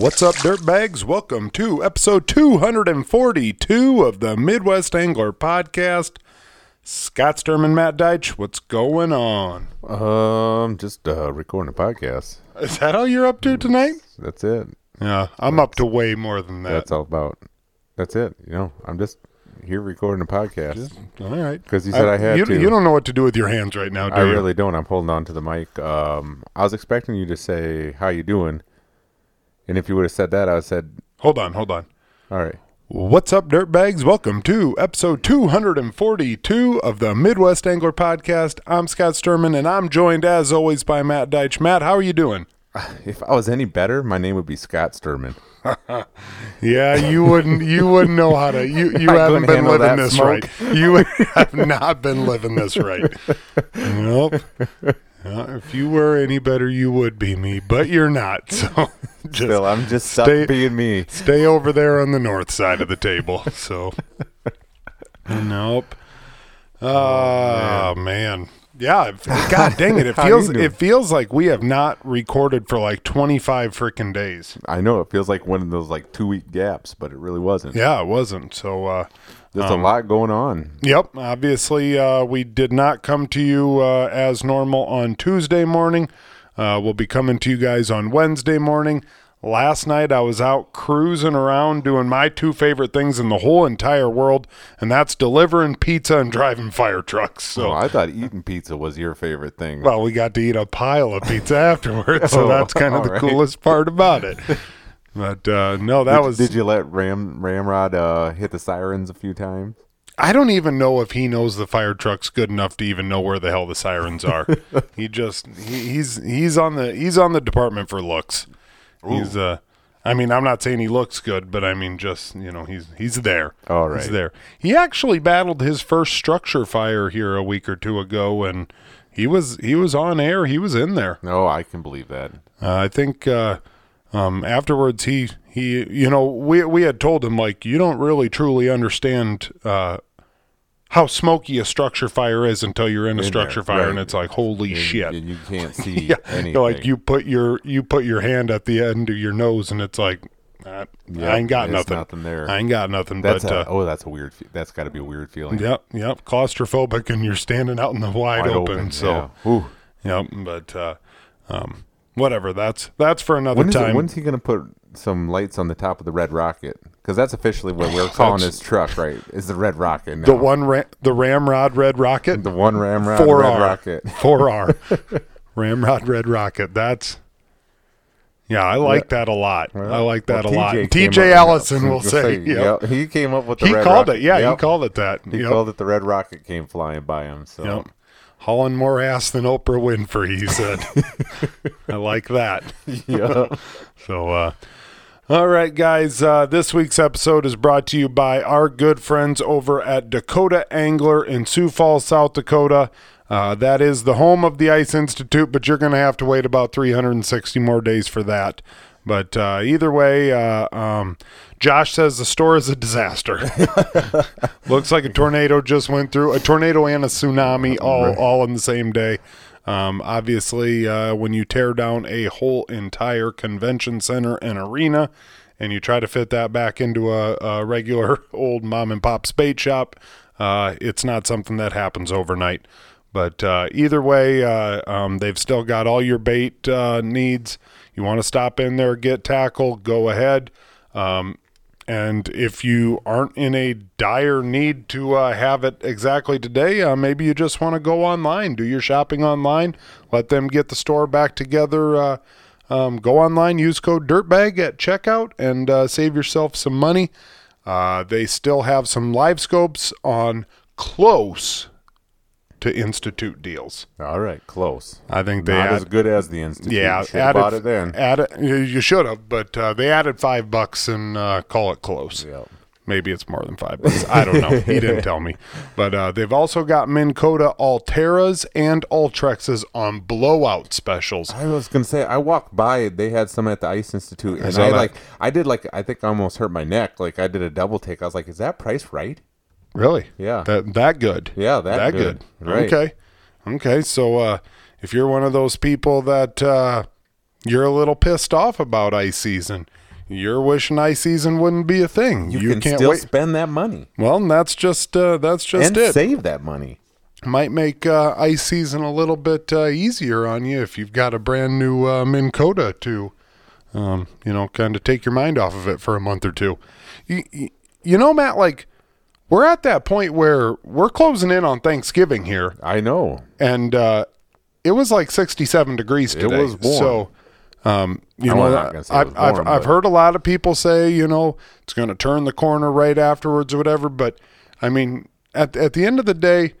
What's up, dirtbags? Welcome to episode 242 of the Midwest Angler Podcast. Scott Sturman, Matt Deitch, what's going on? Um, just uh, recording a podcast. Is that all you're up to tonight? That's it. Yeah, I'm up to way more than that. That's all about. That's it. You know, I'm just here recording a podcast all right. because you said I, had you, to. you don't know what to do with your hands right now, do I you? really don't. I'm holding on to the mic. Um, I was expecting you to say how you doing, and if you would have said that, I would have said, Hold on, hold on. "All right." What's up, dirtbags? Welcome to episode 242 of the Midwest Angler Podcast. I'm Scott Sturman, and I'm joined, as always, by Matt Deitch. Matt, how are you doing? If I was any better, my name would be Scott Sturman. Yeah, you wouldn't. You wouldn't know how to. You you I haven't couldn't been handle living that this smoke. right. You have not been living this right. Nope. Uh, if you were any better, you would be me, but you're not. So just Still, I'm just stuck stay- being me. stay over there on the north side of the table. So nope. Oh, man. Yeah, God dang it! It How you feels doing? it feels like we have not recorded for like twenty five freaking days. I know it feels like one of those like two week gaps, but it really wasn't. Yeah, it wasn't. So uh, There's a lot going on. Yep. Obviously, uh, we did not come to you uh, as normal on Tuesday morning. Uh, we'll be coming to you guys on Wednesday morning. Last night, I was out cruising around doing my two favorite things in the whole entire world, and that's delivering pizza and driving fire trucks. So, Oh, I thought eating pizza was your favorite thing. well, we got to eat a pile of pizza afterwards, so Oh, that's kind of the right. coolest part about it. But uh, no, that did, was. Did you let Ram Ramrod uh, hit the sirens a few times? I don't even know if he knows the fire truck's good enough to even know where the hell the sirens are. he just he, he's he's on the he's on the department for looks. He's uh I mean, I'm not saying he looks good, but I mean just, you know, he's he's there. All He's there. He actually battled his first structure fire here a week or two ago and he was he was on air, he was in there. No, I can believe that. Uh, I think uh, um, afterwards he he you know we we had told him like you don't really truly understand uh, how smoky a structure fire is until you're in a there, structure fire and it's like holy And, shit. and you can't see yeah, anything. like you put your you put your hand at the end of your nose and it's like uh, Yep, I ain't got nothing. nothing there. I ain't got nothing. That's but a, uh, oh, that's a weird. That's got to be a weird feeling. yep, yep, claustrophobic and you're standing out in the wide, Wide open, So yeah. Yep, but uh, um, whatever. That's that's for another When time. it, when's he gonna put some lights on the top of the Red Rocket? Because that's officially what we're calling his truck, right? Is the Red Rocket now? The one, ra- the Ramrod Red Rocket, the one Ramrod four Red R, Rocket. four R, Ramrod Red Rocket. That's yeah, I like that a lot. I like that Well, a lot. TJ Allison will say, yep. yep, he came up with the he Red called Rocket. it. Yeah, he called it that. He Yep. called it the Red Rocket came flying by him. So Yep. Hauling more ass than Oprah Winfrey, he said. I like that. yeah. So, uh, all right, guys. Uh, this week's episode is brought to you by our good friends over at Dakota Angler in Sioux Falls, South Dakota. Uh, that is the home of the Ice Institute, but you're going to have to wait about 360 more days for that. But uh, either way, uh, um, Josh says the store is a disaster. Looks like a tornado just went through a tornado and a tsunami all all in the same day. Um, obviously, uh, when you tear down a whole entire convention center and arena, and you try to fit that back into a, a regular old mom and pop bait shop, uh, it's not something that happens overnight. But uh, either way, uh, um, they've still got all your bait uh, needs. You want to stop in there, get tackle, go ahead. Um, and if you aren't in a dire need to uh, have it exactly today, uh, maybe you just want to go online, do your shopping online, let them get the store back together. Uh, um, go online, use code DIRTBAG at checkout, and uh, save yourself some money. Uh, they still have some live scopes on close to Institute deals. All right, close. I think they Not add, as good as the Institute. yeah, should added, bought it then. Added, you- should have, but uh, they added five bucks and uh, call it close. Yeah. Maybe it's more than five bucks. I don't know. He didn't tell me. But uh, they've also got Minn Kota Ulterras and Ultrexes on blowout specials. I was gonna say I walked by. They had some at the Ice Institute, and I, like I did like I think I almost hurt my neck. Like I did a double take. I was like, "Is that price right?" Really? Yeah. That that good. Yeah, that good. Right. Okay. Okay. So uh, if you're one of those people that uh, you're a little pissed off about ice season, you're wishing ice season wouldn't be a thing. You, You, can can't still wait. spend that money Well, and that's just uh, that's just and it. save that money. Might make uh, ice season a little bit uh, easier on you if you've got a brand new uh, Minn Kota to, um, you know, kind of take your mind off of it for a month or two. You, you, you know, Matt, like we're at that point where we're closing in on Thanksgiving here, I know. and uh, it was like 67 degrees It today. was warm. So, um, you I'm know, not gonna say it I've, was I've, I've but- heard a lot of people say, you know, it's going to turn the corner right afterwards or whatever. But I mean, at, at the end of the day,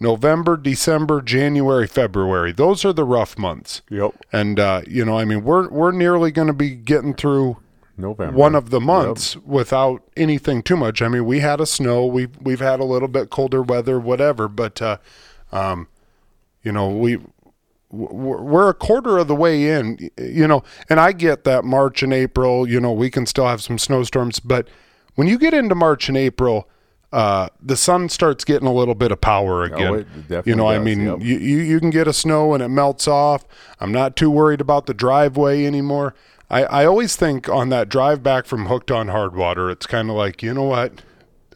November, December, January, February, those are the rough months. Yep. And, uh, you know, I mean, we're, we're nearly going to be getting through November. one of the months without anything too much. I mean, we had a snow, we've we've had a little bit colder weather, whatever, but uh, um, you know, we we're a quarter of the way in, you know, and I get that March and April, you know, we can still have some snowstorms, but when you get into March and April, uh, the sun starts getting a little bit of power again. Oh, it definitely you know, I mean, yep. you, you you can get a snow and it melts off. I'm not too worried about the driveway anymore. I, I always think on that drive back from Hooked on Hard Water, it's kind of like, you know what?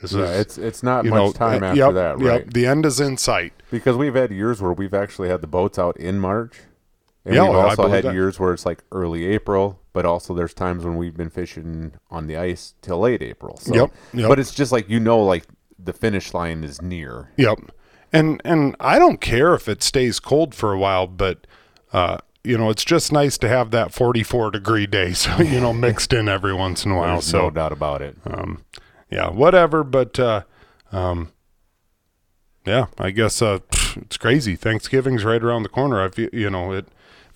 This Yeah, is, it's it's not much know, time uh, after yep, that, yep, right? the end is in sight. Because we've had years where we've actually had the boats out in March. And Yeah, we've also had that. years where it's like early April, but also there's times when we've been fishing on the ice till late April. So, Yep, yep. But it's just like you know, like the finish line is near. Yep. And and I don't care if it stays cold for a while, but uh, you know, it's just nice to have that 44 degree day, so you know, mixed in every once in a while. There's so no doubt about it. um, yeah, whatever. But uh, um, yeah, I guess uh, it's crazy. Thanksgiving's right around the corner. I feel you know it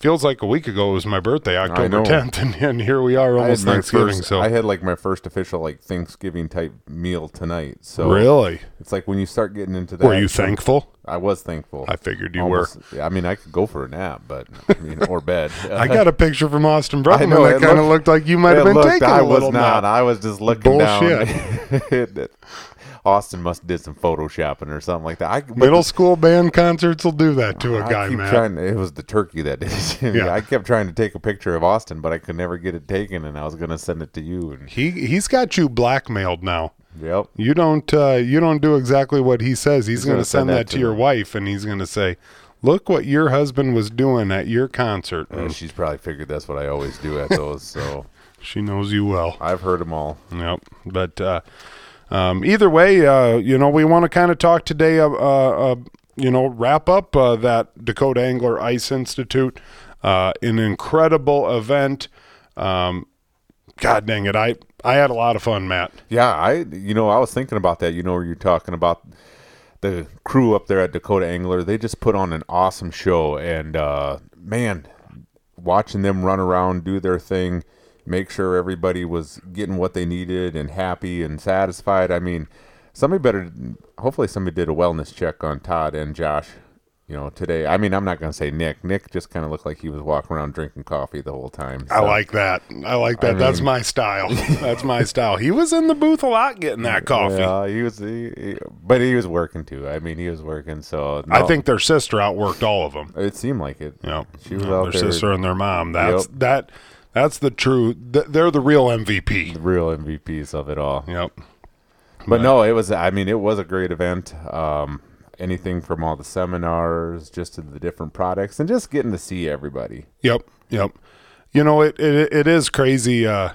feels like a week ago it was my birthday, October know. 10th, and, and here we are almost my Thanksgiving. first- so I had like my first official like Thanksgiving type meal tonight. So really, it's like when you start getting into that. were you thankful? I was thankful. I figured you Almost- I mean, I could go for a nap, but I mean, or bed. I got a picture from Austin Brugman know, that it kind of looked- looked like you might have been looked- taking I a was little not. nap. I was just looking Bullshit. down. Austin must have did some photoshopping or something like that. I, Middle school band concerts will do that to a I guy, man. trying. It was the turkey that did it. to. Yeah. I kept trying to take a picture of Austin, but I could never get it taken, and I was gonna send it to you. And He he's got you blackmailed now. yep, You don't uh, you don't do exactly what he says. He's, He's going to send send that, that to to your them. wife, and he's going to say, "Look what your husband was doing at your concert." Uh, And she's probably figured that's what I always do at those. So she knows you well. I've heard them all. Yep. But uh, um, either way, uh, you know, we want to kind of talk today. Uh, uh, uh, you know, wrap up uh, that Dakota Angler Ice Institute, uh, an incredible event. Um, God dang it, I I had a lot of fun, Matt. Yeah, I you know I was thinking about that. You know, you're talking about the crew up there at Dakota Angler. They just put on an awesome show, and man, watching them run around do their thing, make sure everybody was getting what they needed and happy and satisfied. I mean, somebody better. Hopefully, somebody did a wellness check on Todd and Josh. You know, today. I mean, I'm not gonna say Nick. Nick just kind of looked like he was walking around drinking coffee the whole time. I like that. I like that. That's mean- my style. That's my style. He was in the booth a lot getting that coffee. Yeah, he was, he, he- but he was working too. I mean, he was working. So I think their sister outworked all of them. it seemed like it. Yeah, She was Yeah, out their there- sister and their mom. That's Yep. that. That's the true. th- They're the real MVP. The real MVPs of it all. Yep. But no, it was. I mean, it was a great event. Um, anything from all the seminars, just to the different products, and just getting to see everybody. Yep. Yep. You know, it it, it is crazy. Uh,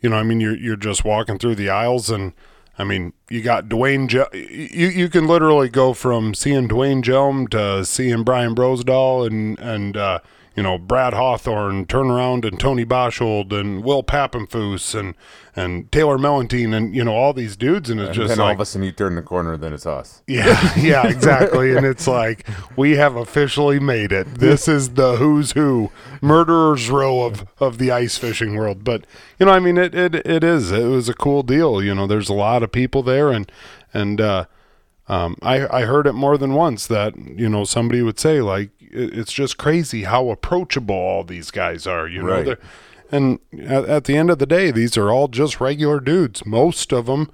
you know, I mean, you're you're just walking through the aisles, and I mean, you got Dwayne. You you can literally go from seeing Dwayne Jelm to seeing Brian Brosdahl and and uh, you know Brad Hawthorne turn around and Tony Boshold and Will Pappenfoos and and Taylor Mellentine and you know all these dudes, and it's And just then all of a sudden, you turn the corner, then it's us. yeah, yeah, exactly. and it's like we have officially made it. This is the who's who, murderers row of of the ice fishing world. But you know, I mean, it it it is. It was a cool deal. You know, there's a lot of people there, and and uh, um, I I heard it more than once that you know somebody would say like it's just crazy how approachable all these guys are. You know, Right. They're- and at, at the end of the day, these are all just regular dudes. Most of them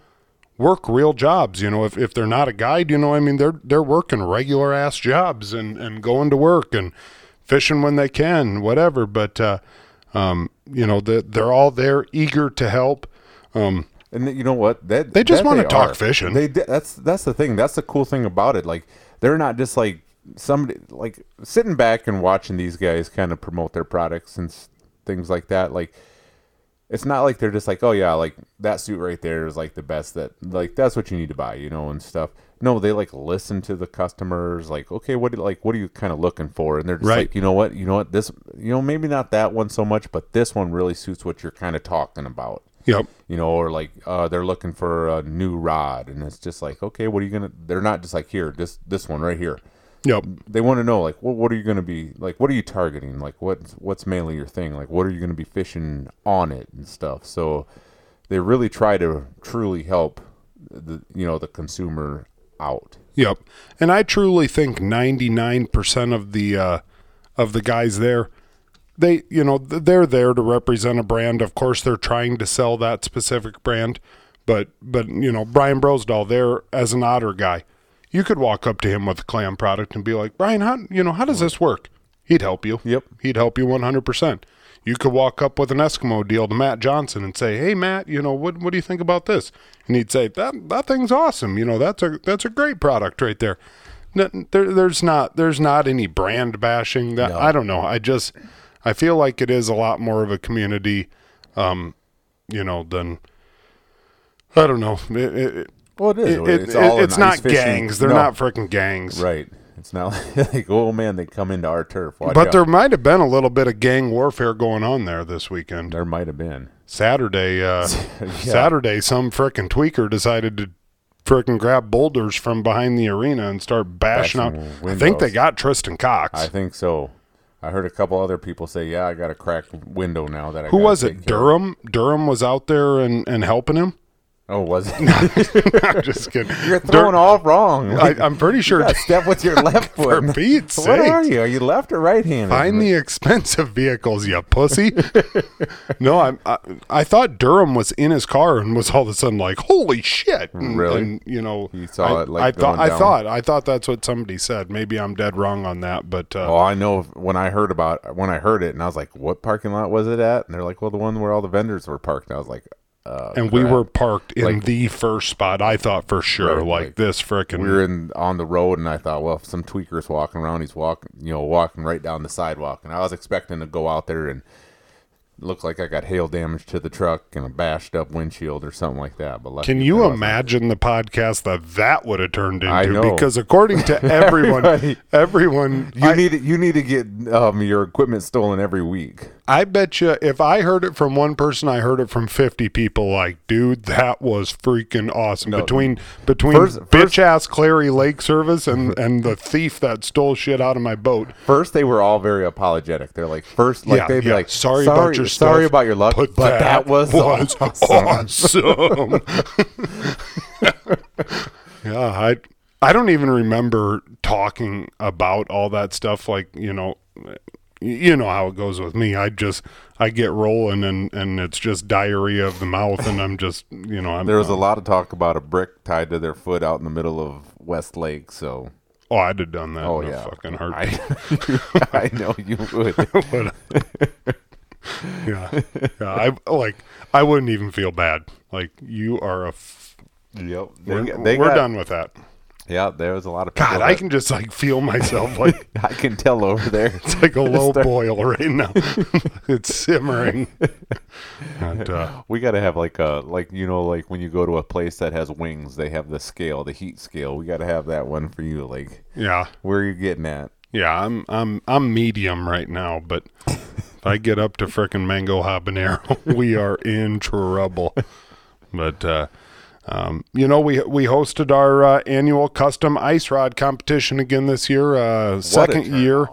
work real jobs. You know, if, if they're not a guide, you know, I mean, they're they're working regular ass jobs and, and going to work and fishing when they can, whatever. But uh, um, you know, the, they're all there, eager to help. Um, And you know what? That They just that wanna talk are. fishing. They that's that's the thing. That's the cool thing about it. Like they're not just like somebody like sitting back and watching these guys kind of promote their products and things like that. Like it's not like they're just like, oh yeah, like that suit right there is like the best that like that's what you need to buy, you know, and stuff. No, they like listen to the customers. Like, okay, what do- like what are you kind of looking for? And they're just Right. like, you know what, you know what, this, you know, maybe not that one so much, but this one really suits what you're kind of talking about yep. you know, or like uh, they're looking for a new rod, and it's just like, okay, what are you gonna? They're not just like here, this this one right here. Yep. They want to know like, what what are you gonna be like? What are you targeting? Like, what's what's mainly your thing? Like, what are you gonna be fishing on it and stuff? So they really try to truly help the you know the consumer out. Yep. And I truly think 99% of the uh, of the guys there they, you know, they're there to represent a brand. Of course, they're trying to sell that specific brand, but but you know, Brian Brosdahl there as an otter guy. You could walk up to him with a clam product and be like, "Brian, how, you know, how does this work?" He'd help you. Yep. He'd help you 100%. You could walk up with an Eskimo deal to Matt Johnson and say, "Hey Matt, you know, what what do you think about this?" And he'd say, "That that thing's awesome. You know, that's a that's a great product right there." There, there's not there's not any brand bashing that No. I don't know. I just I feel like it is a lot more of a community um you know than I don't know. It, it, Well, it is. it- it's it- all it's not fishing- gangs. They're No. not freaking gangs. right. It's not like, oh man, they come into our turf. Watch But out. there might have been a little bit of gang warfare going on there this weekend. there might have been. Saturday, uh, Yeah. Saturday, some frickin' tweaker decided to frickin' grab boulders from behind the arena and start bashing, Bashing out. I think they got Tristan Cox. I think so. I heard a couple other people say, "Yeah, I got a cracked window now that I." Who was it? care of." Durham. Durham was out there and, and helping him. Oh, was it? I'm just kidding. You're throwing all wrong. I, I'm pretty sure. step with your left For foot. Pete's what are you? Are you left or right-handed? Find the expensive vehicles, you pussy. no, I'm, I I thought Durham was in his car and was all of a sudden like, "Holy shit!" And, Really? And, you know, You saw I, it, like, I thought. I thought. I thought that's what somebody said. Maybe I'm dead wrong on that, but uh, Oh, I know. When I heard about when I heard it, and I was like, "What parking lot was it at?" And they're like, "Well, the one where all the vendors were parked." And I was like, uh, and we were parked in Like- the first spot. I thought for sure, Right, like, like, this frickin' we were in on the road, and I thought, well, if some tweaker's walking around, he's walking, you know, walking right down the sidewalk, and I was expecting to go out there and look like I got hail damage to the truck and a bashed up windshield or something like that. But Can you imagine the podcast that that would have turned into? Because according to everyone, everyone, You I, need you need to get um, your equipment stolen every week. I bet you if I heard it from one person, I heard it from fifty people. Like, dude, that was freaking awesome. No. between between First- bitch ass Clary Lake Service and and the thief that stole shit out of my boat. First, they were all very apologetic. They're like, first, like Yeah, they'd be yeah. like, Sorry about your sorry about your luck, but, that, was, awesome. awesome. yeah, I I don't even remember talking about all that stuff. Like you know, you know how it goes with me. I just I get rolling and and it's just diarrhea of the mouth, and I'm just you know I'm There was a lot of talk about a brick tied to their foot out in the middle of West Lake. So, oh I'd have done that. oh yeah, fucking hurt. I, I know you would. Yeah, yeah. I like. I wouldn't even feel bad. Like you are a. F- yep, they, we're they we're got- done with that. Yeah, there was a lot of people. God, I can just like feel myself like I can tell over there. it's like a low Start- boil right now. it's simmering. And, uh, We got to have like a like you know like when you go to a place that has wings, they have the scale, the heat scale. We got to have that one for you. Like, yeah, where are you getting at? yeah. I'm I'm I'm medium right now, but if I get up to frickin' mango habanero, we are in trouble. But uh, um, you know, we we hosted our uh, annual custom ice rod competition again this year. Uh, second year,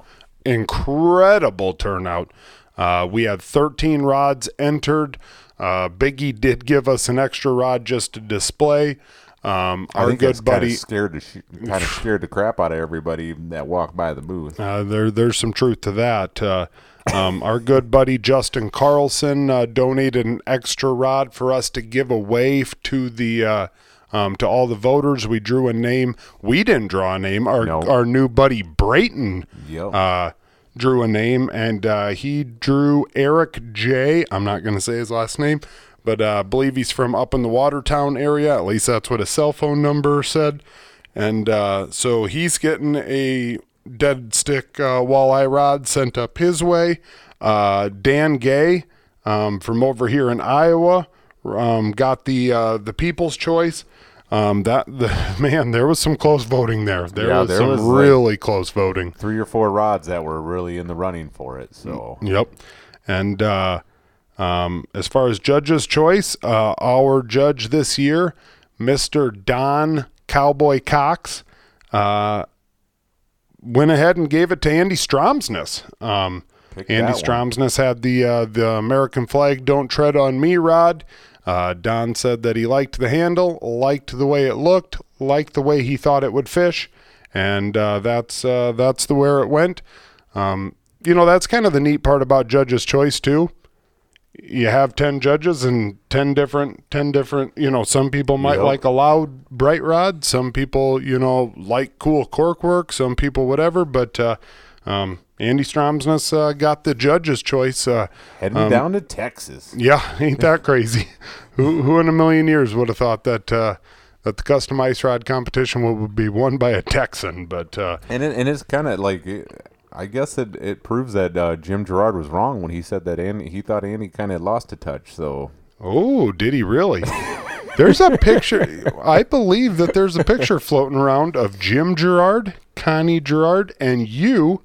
incredible turnout. Uh, we had 13 rods entered. Uh, Biggie did give us an extra rod just to display. Um, our good buddy, scared to sh- kind of scared the crap out of everybody that walked by the booth. uh, there, there's some truth to that. Uh, um, our good buddy Justin Carlson uh, donated an extra rod for us to give away to the uh, um, to all the voters. We drew a name. We didn't draw a name. Our No. our new buddy Brayton Yep. uh, drew a name, and uh, he drew Eric J. I'm not going to say his last name, but uh, I believe he's from up in the Watertown area. At least that's what his cell phone number said. And uh, so he's getting a dead stick uh, walleye rod sent up his way. Uh, Dan Gay um, from over here in Iowa um, got the uh, the People's Choice. Um, that the man, there was some close voting there. There Yeah, was there some was, like- really close voting. Three or four rods that were really in the running for it. So Yep. And uh, um, as far as judge's choice, uh, our judge this year, Mr. Don Cowboy Cox, uh, went ahead and gave it to Andy Stromsness. Um, Andy. Stromsness had the uh, the American flag "Don't Tread on Me" rod. Uh, Don said that he liked the handle, liked the way it looked, liked the way he thought it would fish, and uh, that's uh, that's the where it went. Um, you know, that's kind of the neat part about Judge's Choice too. You have ten judges and ten different, ten different. You know, some people might Yep. like a loud, bright rod. Some people, you know, like cool cork work. Some people, whatever. But uh, um, Andy Stromsness uh, got the Judge's Choice. Uh, heading down to Texas. yeah, ain't that crazy? who, who in a million years would have thought that uh, that the custom ice rod competition would be won by a Texan? But uh, And it, and it's kind of like I guess it, it proves that uh, Jim Gerard was wrong when he said that Andy he thought Andy kind of lost a touch. So oh, did he really? There's a picture. I believe that there's a picture floating around of Jim Gerard, Connie Gerard, and you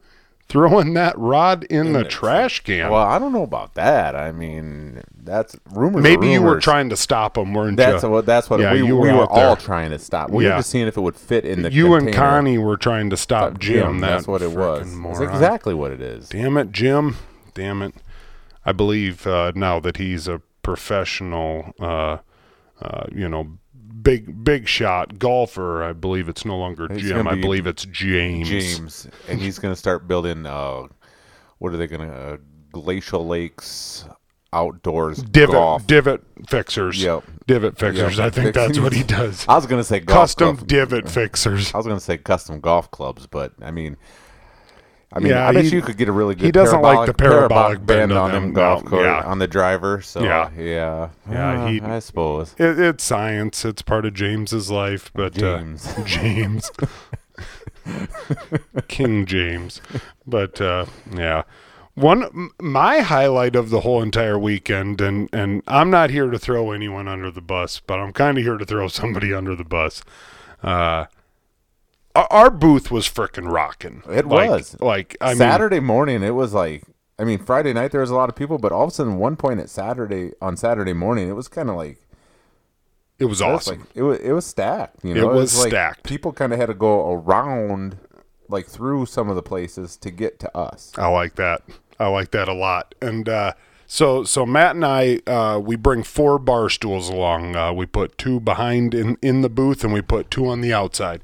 throwing that rod in, the, trash can. well, I don't know about that. I mean, that's rumors. Maybe you were trying to stop him, weren't That's you? what that's what Yeah, we, you we were were all trying to stop. We Yeah. were just seeing if it would fit in the you and. Connie were trying to stop Jim. that that's what it was. It's exactly what it is. Damn it, Jim. Damn it. I believe uh, now that he's a professional, uh, uh, you know, big big shot golfer. I believe it's no longer He's Jim. gonna I believe it's James. James, and he's going to start building. Uh, what are they going to? Uh, Glacial Lakes outdoors Divot golf. divot fixers. Yep. Divot fixers. Yep. I think that's what he does. I was going to say golf Custom club- divot fixers. I was going to say custom golf clubs, but I mean, I mean, Yeah, I bet he- you could get a really good. he doesn't like the parabolic bend bend on him golf course yeah. on the driver. So Yeah. yeah, yeah, Yeah, Uh, he- I suppose. It, it's science. It's part of James's life, but James. Uh, James, King James. But uh, yeah, one my highlight of the whole entire weekend, and and I'm not here to throw anyone under the bus, but I'm kind of here to throw somebody under the bus. Uh, our, our booth was freaking rocking. It Like- was. like I mean, Saturday morning, it was like. I mean, Friday night there was a lot of people, but all of a sudden, one point at Saturday on Saturday morning, it was kind of like it was awesome. Like, it was it was stacked. You know, It know, was like stacked. People kind of had to go around, like through some of the places to get to us. I like that. I like that a lot. And uh, so, so Matt and I, uh, we bring four bar stools along. Uh, we put two behind in in the booth, and we put two on the outside.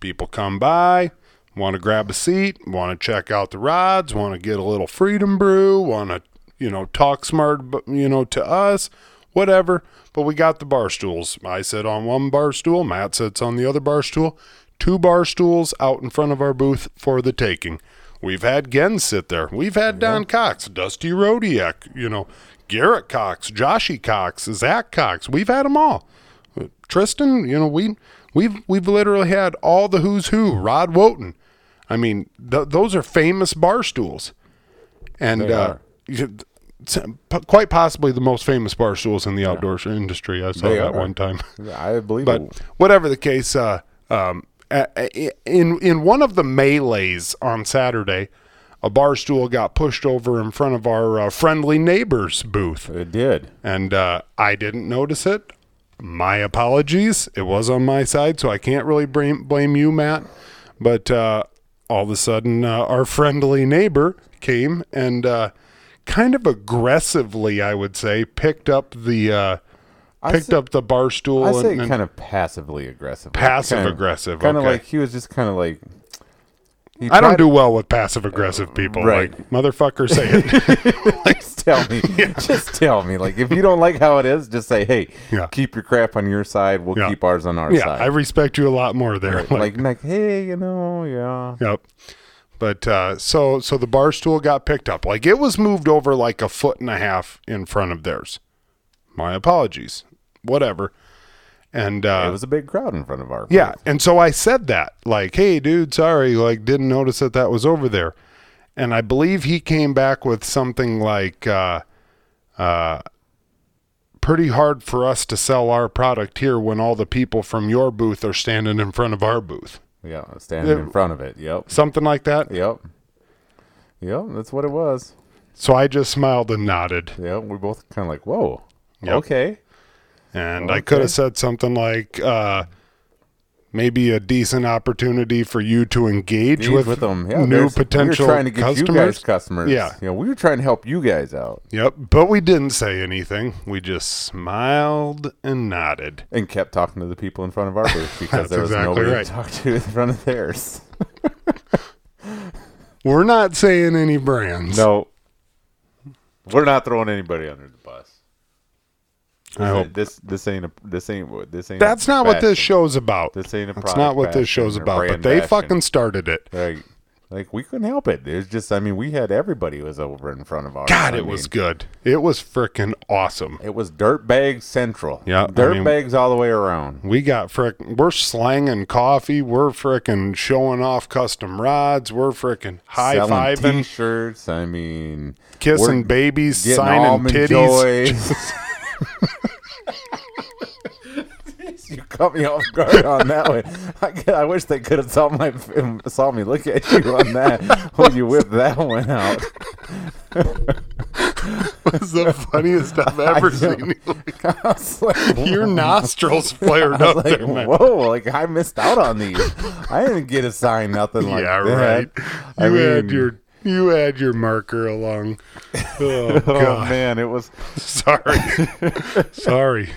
People come by, want to grab a seat, want to check out the rods, want to get a little freedom brew, want to you know talk smart, but you know to us, whatever. But we got the bar stools. I sit on one bar stool. Matt sits on the other bar stool. Two bar stools out in front of our booth for the taking. We've had Gens sit there. We've had Don Cox, Dusty Rodiak, you know, Garrett Cox, Joshy Cox, Zach Cox. We've had them all. Tristan, you know, we we've we've literally had all the who's who. Rod Wotan. I mean, th- those are famous bar stools, and They uh, are. you- it's, p- quite possibly the most famous bar stools in the outdoors industry. I saw They that are. one time. I believe But it. whatever the case, uh, um, in in one of the melees on Saturday, a bar stool got pushed over in front of our uh, friendly neighbor's booth, It did. and uh, I didn't notice it. My apologies. It was on my side, so I can't really blame blame you, Matt. But uh, all of a sudden, uh, our friendly neighbor came and uh, kind of aggressively, I would say, picked up the uh, picked say- up the bar stool. I say and, and- kind of passively aggressive. Passive aggressive, Kind of like he was just kind of like. I don't do well with passive aggressive people. right. Like motherfucker, say it. just tell me. Just tell me. Like if you don't like how it is, just say, "Hey, Yeah. keep your crap on your side. We'll Yeah. keep ours on our yeah, side." I respect you a lot more there. like, like, hey, you know, yeah. Yep. But uh, so so the bar stool got picked up. Like it was moved over like a foot and a half in front of theirs. My apologies. Whatever. And uh, it was a big crowd in front of our. yeah, and so I said that, like, "Hey, dude, sorry, like, didn't notice that that was over there," and I believe he came back with something like, uh, uh, "Pretty hard for us to sell our product here when all the people from your booth are standing in front of our booth," Yeah, standing It- in front of it. Yep. something like that. Yep. Yep. That's what it was. So I just smiled and nodded, Yep. We both kind of like, whoa. Yep. Okay. and I could have said something like, uh, "Maybe a decent opportunity for you to engage Engage with, with them. Yeah, new potential We were trying to get customers." you guys customers. Yeah. You know, we were trying to help you guys out Yep, but we didn't say anything. We just smiled and nodded. and kept talking to the people in front of our booth because there was exactly nobody right. to talk to in front of theirs. We're not saying any brands. No. We're not throwing anybody under the bus. I hope this this ain't a this ain't what this ain't. that's not what this show's about. This ain't a problem. That's not what this show's about. But they fucking started it. like like we couldn't help it. It's just I mean we had everybody was over in front of ours. God, I it was good. It was freaking awesome. It was dirt bag central. Yeah, I dirt mean- bags all the way around. We got frick. We're slanging coffee. We're frickin' showing off custom rods. We're frickin' high fiving, t-shirts. I mean, kissing babies, signing titties. caught me off guard on that one. I, I wish they could have saw my saw me look at you on that when you whipped that one out. was the funniest I've ever seen. Like, Your nostrils flared up like, there, whoa! Like I missed out on these. I didn't get a sign, nothing like yeah, that. right. I You had mean- your you had your marker along. Oh Oh man, it was Sorry. Sorry.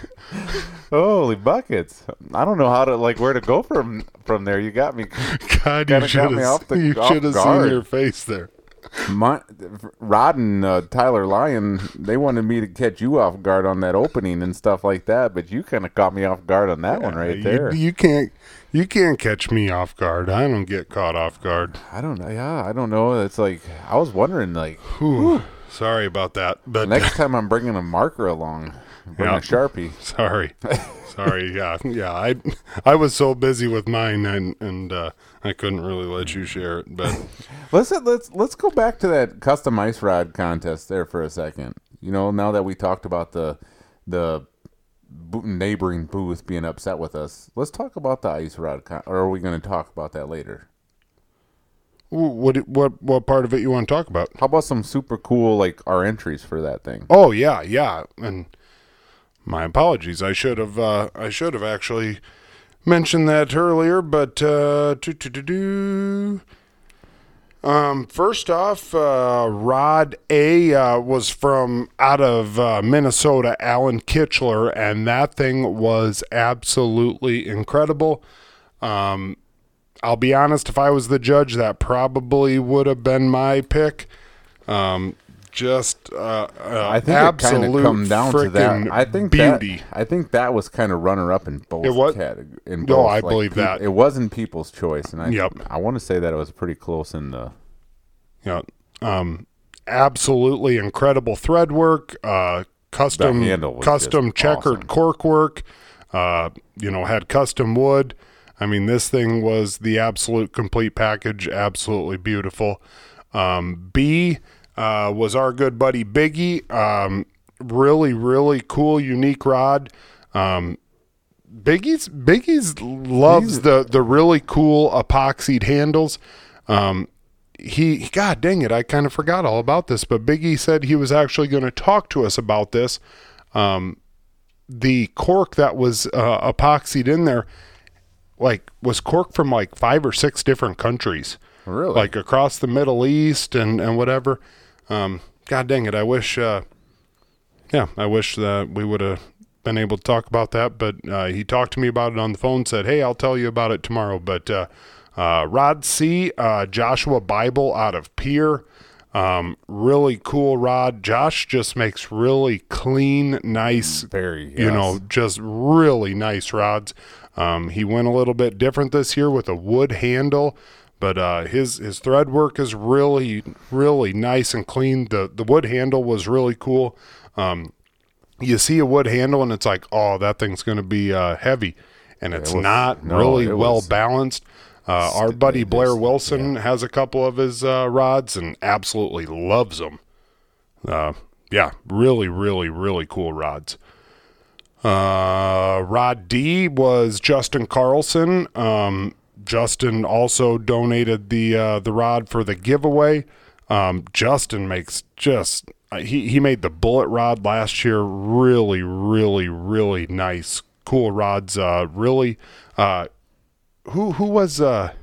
Holy buckets. I don't know how to like where to go from from there. You got me. God, you should have off the- you should have seen your face there. My, Rod and uh, Tyler Lyon, they wanted me to catch you off guard on that opening and stuff like that, but you kind of caught me off guard on that one right You- there. You, can't you can't catch me off guard. I don't get caught off guard. I don't know. Yeah, I don't know. It's like I was wondering, like Whew. Sorry about that. But next time I'm bringing a marker along, bring Yeah. a sharpie. sorry. Sorry. Yeah. Yeah. I I was so busy with mine and and uh, I couldn't really let you share it. But Let's let's let's go back to that custom ice rod contest there for a second. You know, now that we talked about the the neighboring booth being upset with us, let's talk about the ice rod. Con- or are we going to talk about that later? what what what part of it you want to talk about? How about some super cool like our entries for that thing? Oh yeah, yeah. And my apologies. I should have uh, I should have actually mentioned that earlier, but uh. Um, first off, uh, Rod A uh, was from out of uh, Minnesota, Alan Kitchler, and that thing was absolutely incredible. Um, I'll be honest, if I was the judge, that probably would have been my pick. Um, just uh, uh, I think it kind of come down to that. I think beauty. That, I think that was kind of runner up in both. It was? categ- in No, I like, believe peop- that. it wasn't people's choice, and I Yep. I want to say that it was pretty close in the. Yeah. Um, absolutely incredible thread work, uh, custom The handle was custom checkered awesome. cork work, uh, you know, had custom wood. I mean, this thing was the absolute complete package, absolutely beautiful. Um, B uh, was our good buddy Biggie. Um, really, really cool, unique rod. Um, Biggie's Biggie's loves the the really cool epoxied handles. Um, he God dang it, I kind of forgot all about this, but Biggie said he was actually going to talk to us about this. Um, the cork that was uh, epoxied in there, like, was cork from like five or six different countries, Really? like across the Middle East and and whatever. Um, God dang it, I wish. Uh, yeah, I wish that we would have been able to talk about that, but uh, he talked to me about it on the phone. Said, "Hey, I'll tell you about it tomorrow." But uh, uh, Rod C, uh, Joshua Bible out of Pierre, um, really cool rod. Josh just makes really clean, nice, Very, you know, just really nice rods. Um, he went a little bit different this year with a wood handle, but uh, his his thread work is really really nice and clean. The the wood handle was really cool. Um, you see a wood handle and it's like, oh, that thing's going to be uh, heavy, and it's was- not no, really it well was- balanced. Uh, our buddy Blair Wilson has a couple of his uh, rods and absolutely loves them. Uh, yeah, really, really, really cool rods. Uh, Rod D was Justin Carlson. Um, Justin also donated the uh, the rod for the giveaway. Um, Justin makes just uh, he he made the bullet rod last year. Really, really, really nice, cool rods. Uh, really, uh, who who was uh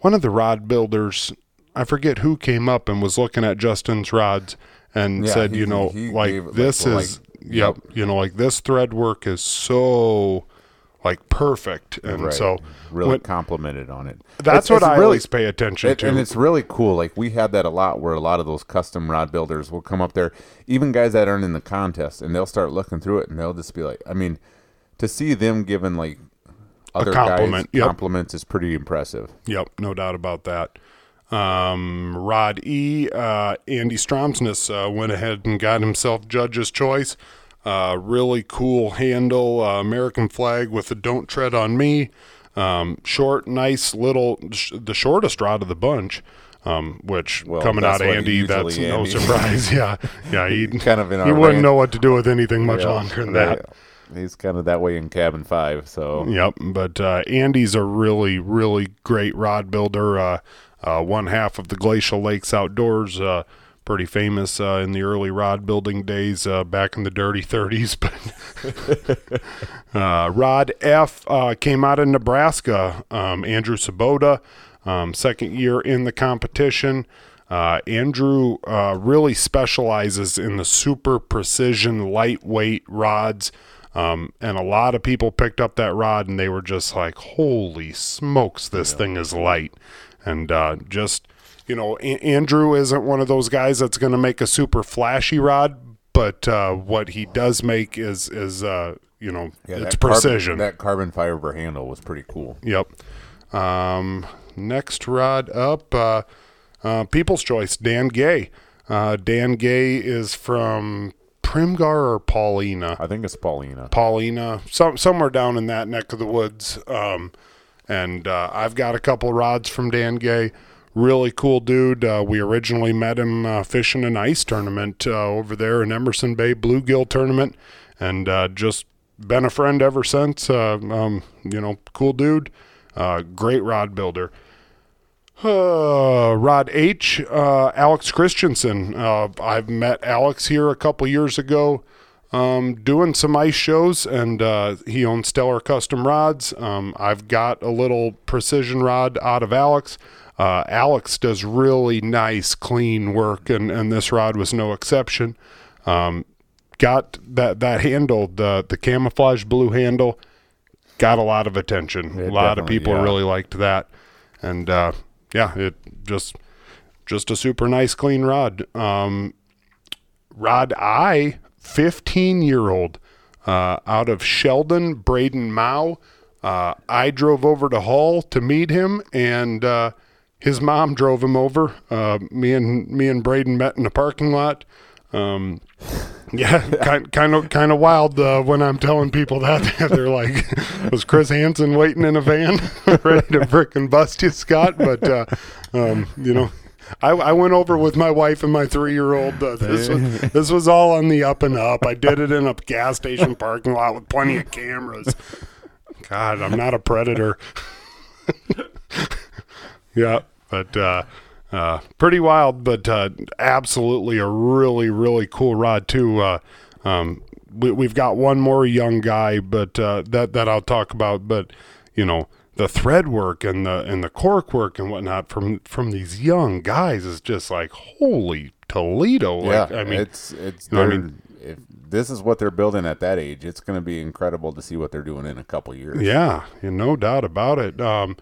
one of the rod builders? I forget who came up and was looking at Justin's rods and Yeah, said, he- you know, like like, this well, is like- yep, you know, like this thread work is so like perfect, and Right. so really when- complimented on it. that's It's- what it's I really- always pay attention It, to. and it's really cool. Like we had that a lot, where a lot of those custom rod builders will come up there, even guys that aren't in the contest, and they'll start looking through it, and they'll just be like, I mean, to see them giving like other compliment, guys yep. compliments is pretty impressive. Yep, no doubt about that. Um, Rod E. Uh, Andy Stromsness uh, went ahead and got himself judge's choice. Uh, really cool handle, uh, American flag with the "Don't Tread on Me." Um, short, nice little, sh- the shortest rod of the bunch. Um, which Well, coming out of Andy, that's no surprise. yeah, yeah, he Kind of in he wouldn't range. know what to do with anything much Yeah, longer than yeah. that. He's kind of that way in cabin five. So Yep, but uh, Andy's a really, really great rod builder. Uh, uh, one half of the Glacial Lakes Outdoors, uh, pretty famous uh, in the early rod building days uh, back in the dirty 30s. But uh, Rod F uh, came out of Nebraska. Um, Andrew Sabota, um, second year in the competition. Uh, Andrew uh, really specializes in the super precision, lightweight rods. Um, and a lot of people picked up that rod and they were just like, holy smokes, this thing is light. And uh, just, you know, A- Andrew isn't one of those guys that's going to make a super flashy rod, but uh, what he does make is, is uh, you know, Yeah, it's that carbon- precision. that carbon fiber handle was pretty cool. Yep. Um, next rod up, uh, uh, People's Choice, Dan Gay. Uh, Dan Gay is from Primghar or Paullina? I think it's Paullina. Paullina, some, somewhere down in that neck of the woods. Um, and uh, I've got a couple rods from Dan Gay. Really cool dude. Uh, we originally met him uh, fishing an ice tournament uh, over there in Emerson Bay Bluegill tournament, and uh, just been a friend ever since. Uh, um, you know, cool dude. Uh, great rod builder. Rod H. Alex Christensen. I've met Alex here a couple years ago um, doing some ice shows, and uh, he owns Stellar Custom Rods. Um, I've got a little precision rod out of Alex. Uh, Alex does really nice, clean work, and, and this rod was no exception. Um, got that, that handle, the, the camouflage blue handle, got a lot of attention. It a lot of people yeah. really liked that. And uh, yeah, it just just a super nice clean rod. Um, Rod I, 15 year old, uh, out of Sheldon, Braden Mao. Uh, I drove over to Hull to meet him, and uh, his mom drove him over. Uh, me and me and Braden met in a parking lot. Um, yeah, kind kind of kind of wild uh, when I'm telling people that they're like, "Was Chris Hansen waiting in a van, ready to frickin' bust you, Scott?" But uh, um, you know, I, I went over with my wife and my three year old. Uh, this was this was all on the up and up. I did it in a gas station parking lot with plenty of cameras. God, I'm not a predator. Yeah, but uh, uh, pretty wild, but uh, absolutely a really really cool rod too. Uh, um, we, we've got one more young guy, but uh, that that I'll talk about. But you know the thread work and the and the cork work and whatnot from from these young guys is just like holy Toledo. Yeah, Like, I mean, it's it's. you know I mean? if this is what they're building at that age, it's going to be incredible to see what they're doing in a couple years. Yeah, yeah, no doubt about it. Um,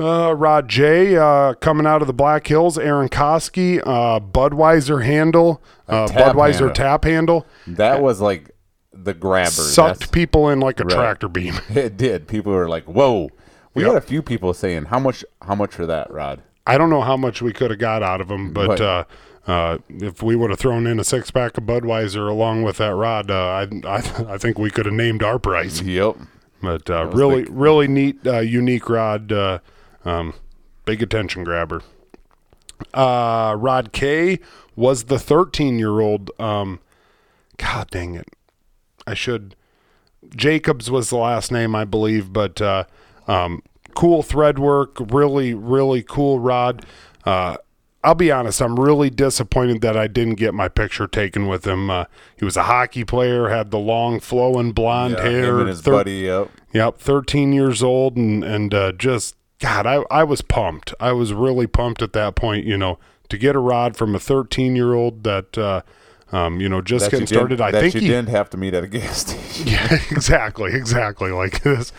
uh, Rod J uh, coming out of the Black Hills, Aaron Koski, uh, Budweiser handle, uh, tap Budweiser handle. tap handle, That was like the grabber. sucked That's- people in like a Right. tractor beam. It did. People were like, "Whoa, We Yep. had a few people saying how much how much for that rod. I don't know how much we could have got out of him, but Right. uh, uh, if we would have thrown in a six pack of Budweiser along with that rod, uh, I, I I think we could have named our price. Yep. But uh, really, really neat, uh, unique rod. Um, big attention grabber. Uh, Rod K was the 13 year old. Um, God dang it. I should. Jacobs was the last name, I believe, but uh, um, cool thread work. Really, really cool rod. Uh, I'll be honest, I'm really disappointed that I didn't get my picture taken with him. Uh, he was a hockey player, had the long flowing blonde Yeah, hair. him and his thir- buddy. Yep. Yep, 13 years old, and and uh, just God, I I was pumped. I was really pumped at that point. You know, to get a rod from a 13 year old that, uh, um, you know, just That getting started. I think you he, didn't have to meet at a gas station. yeah, exactly, exactly. Like this,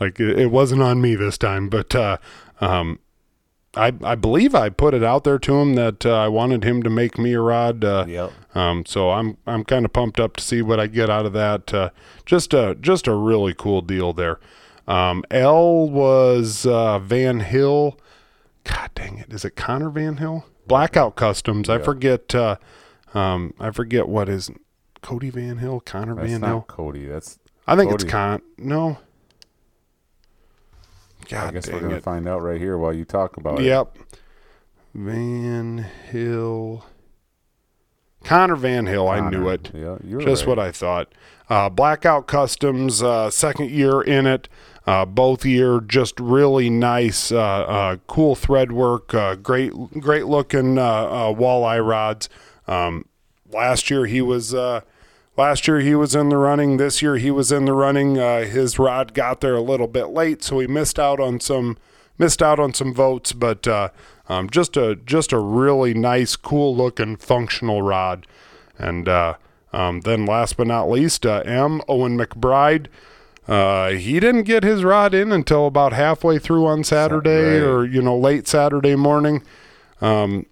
like it, it wasn't on me this time, but uh, um, I I believe I put it out there to him that uh, I wanted him to make me a rod. Uh, Yep. um, so I'm I'm kind of pumped up to see what I get out of that. Uh, just a just a really cool deal there. Um, L was uh, Van Hill. God dang it, is it Connor Van Hill? Blackout Customs. I forget. Uh, um, I forget what is Cody Van Hill, Connor That's Van not Hill. Cody. That's I think it's Con. No. I God guess we're gonna it. find out right here while you talk about it. Yep. Van Hill. Connor Van Hill. I knew it. Yeah, you're Just right. what I thought. Uh, Blackout Customs, uh, second year in it. Uh, both year, just really nice, uh, uh, cool thread work. Uh, great, great looking walleye rods. Um, last year he was. Last year he was in the running. This year he was in the running. Uh, his rod got there a little bit late, so he missed out on some missed out on some votes. But uh, um, just a just a really nice, cool looking, functional rod. And uh, um, then last but not least, M. Owen McBride. Uh, he didn't get his rod in until about halfway through on Saturday right. or, you know, late Saturday morning. Um,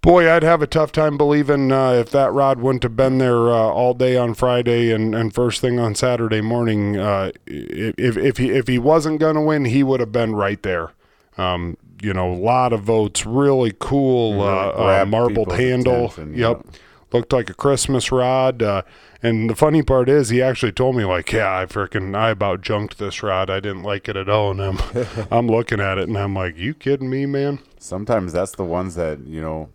boy, I'd have a tough time believing uh, if that rod wouldn't have been there uh, all day on Friday and, and first thing on Saturday morning. Uh, if, if, he, if he wasn't going to win, he would have been right there. Um, you know, a lot of votes, really cool uh, Really uh, marbled handle. attention, Yep yeah. Looked like a Christmas rod. Uh, and the funny part is, he actually told me like, "Yeah, I freaking I about junked this rod. I didn't like it at all." And I'm I'm looking at it and I'm like, "You kidding me, man?" Sometimes that's the ones that you know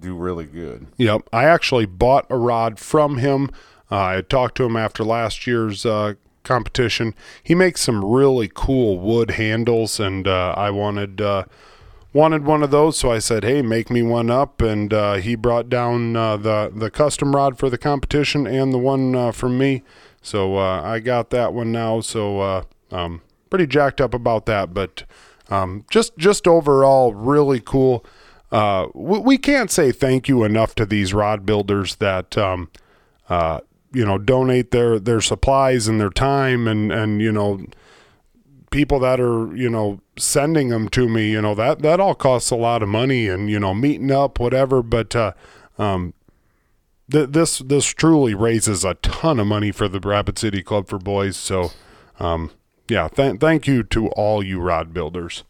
do really good. Yep. I actually bought a rod from him. Uh, I had talked to him after last year's uh, competition. He makes some really cool wood handles, and uh, I wanted uh, wanted one of those. So I said, "Hey, make me one up." And uh, he brought down uh, the the custom rod for the competition and the one uh, from me. So uh, I got that one now. So uh, um, pretty jacked up about that, but um, just just overall really cool. Uh, we, we can't say thank you enough to these rod builders that um, you know donate their their supplies and their time and and you know people that are you know sending them to me you know that that all costs a lot of money and you know meeting up whatever but uh, um, th- this this truly raises a ton of money for the Rapid City Club for Boys so um, yeah th- thank you to all you rod builders.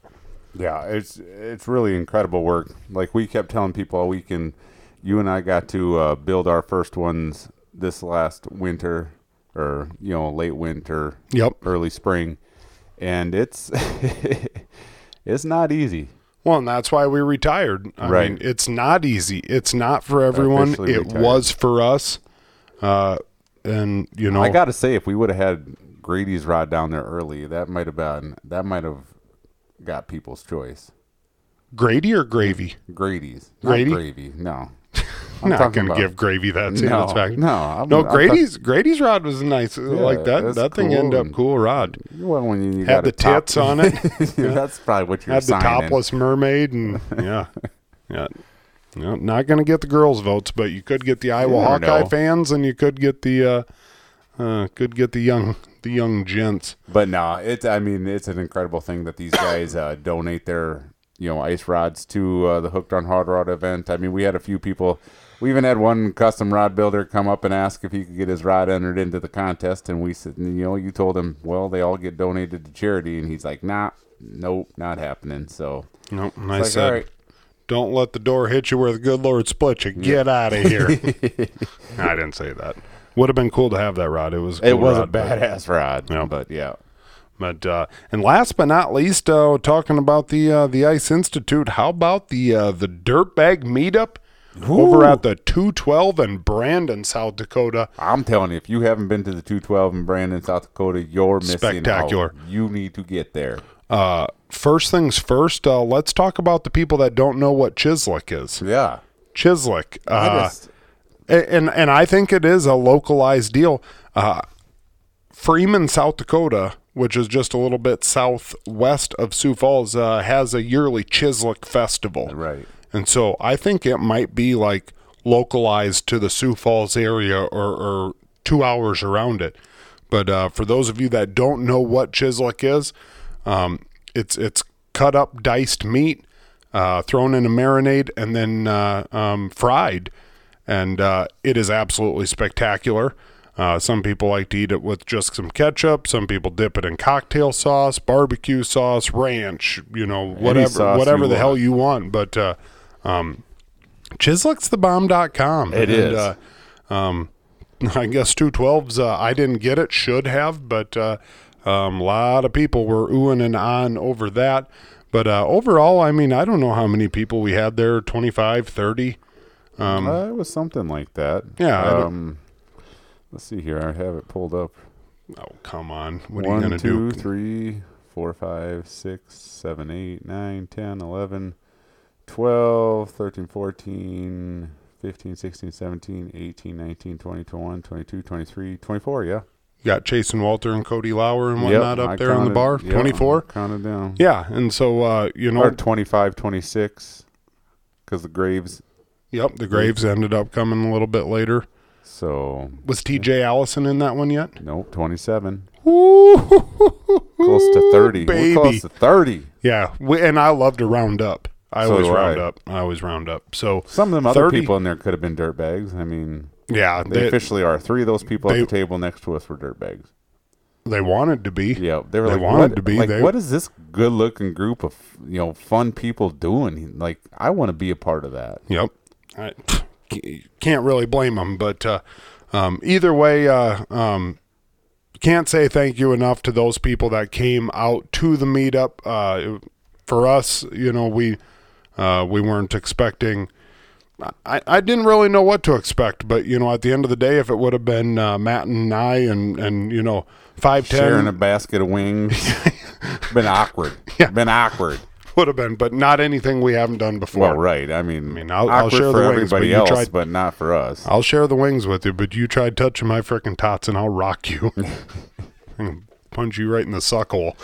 Yeah, it's it's really incredible work. Like we kept telling people all weekend, you and I got to uh, build our first ones this last winter, or you know, late winter, yep. early spring, and it's it's not easy. Well, and that's why we retired. I Right. mean, it's not easy. It's not for everyone. Officially It retired. was for us. Uh, and you know, I got to say, if we would have had Grady's rod down there early, that might have been that might have got people's choice. Grady or gravy. Grady's, Grady? not gravy. No, I'm not going to give gravy that no, satisfaction. no, I'm, No, I'm Grady's Grady's rod was nice. like that. That thing cool ended up cool rod. well, when you, you Had the tits on it. That's probably what you're Had the topless mermaid, and yeah, yeah. No, not going to get the girls' votes, but you could get the Iowa Hawkeye know. fans, and you could get the uh, uh, could get the young the young gents. But no, it's I mean it's an incredible thing that these guys uh, donate their you know ice rods to uh, the hooked on hard rod event. I mean, we had a few people. We even had one custom rod builder come up and ask if he could get his rod entered into the contest, and we said, you know, you told him, well, they all get donated to charity, and he's like, nah, nope, not happening. So Nope. And I like, said, right. don't let the door hit you where the good Lord split you. Get out of here. I didn't say that. Would have been cool to have that rod. It was. a It cool was a rod, but- badass rod, Yeah. but yeah. But uh, and last but not least, uh, talking about the uh, the Ice Institute. How about the uh, the Dirtbag Meetup over at the 212 in Brandon, South Dakota? I'm telling you, if you haven't been to the 212 in Brandon, South Dakota, you're missing Spectacular. out. You need to get there. Uh, first things first, uh, let's talk about the people that don't know what Chislic is. Yeah. Chislic. Uh, just, and and I think it is a localized deal. Uh, Freeman, South Dakota, which is just a little bit southwest of Sioux Falls, uh, has a yearly Chislic festival. right. And so I think it might be like localized to the Sioux Falls area or, or two hours around it. But uh, for those of you that don't know what Chislic is, um, it's it's cut up diced meat, uh, thrown in a marinade, and then uh, um, fried. And uh, it is absolutely spectacular. Uh, some people like to eat it with just some ketchup. Some people dip it in cocktail sauce, barbecue sauce, ranch, you know, whatever, whatever the hell you want. But uh, um, Chislicksthebomb.com. It and, is. Uh, um, I guess 212s, uh, I didn't get it, should have, but uh, um, a lot of people were oohing and on over that. But uh, overall, I mean, I don't know how many people we had there 25, 30. Um, uh, it was something like that. Yeah, Um, let's see here. I have it pulled up. oh, come on. What are you One, going to two, do? three, four, five, six, seven, eight, nine, 10, 11, 12, 13, 14, 15, 16, 17, 18, 19, 20, 21, 22, 23, 24, yeah. You got Chase and Walter and Cody Lauer and whatnot Yep, up I there on the bar. yep, 24? I Counted down. Yeah. And so, uh, you know, Or 25, 26, because the Graves. yep, the Graves ended up coming a little bit later. So, Was TJ Allison in that one yet? nope, 27. Ooh, Close to 30. baby. We're close to 30. Yeah, we, and I love to round up. I So always round I. up. I always round up. So Some of them other people in there could have been dirtbags. I mean, yeah, they, they, officially are. Three of those people they- at the table next to us were dirtbags. they wanted to be. Yeah, they were They like, wanted what, to be, Like, they- what is this good-looking group of you know fun people doing? Like, I want to be a part of that. Yep. I can't really blame them, but uh, um, either way, uh, um, can't say thank you enough to those people that came out to the meetup. Uh, for us, you know, we uh, we weren't expecting. I, I didn't really know what to expect, but you know, at the end of the day, if it would have been uh, Matt and I, and and you know, five Sharing a basket of wings, been awkward. Yeah. Been awkward. would have been, but not anything we haven't done before. Well, right. I mean, mean, I'll- I'll share for the wings, but else, tried- but not for us. I'll share the wings with you, but you try touching my frickin' tots and I'll rock you. and punch you right in the suckle.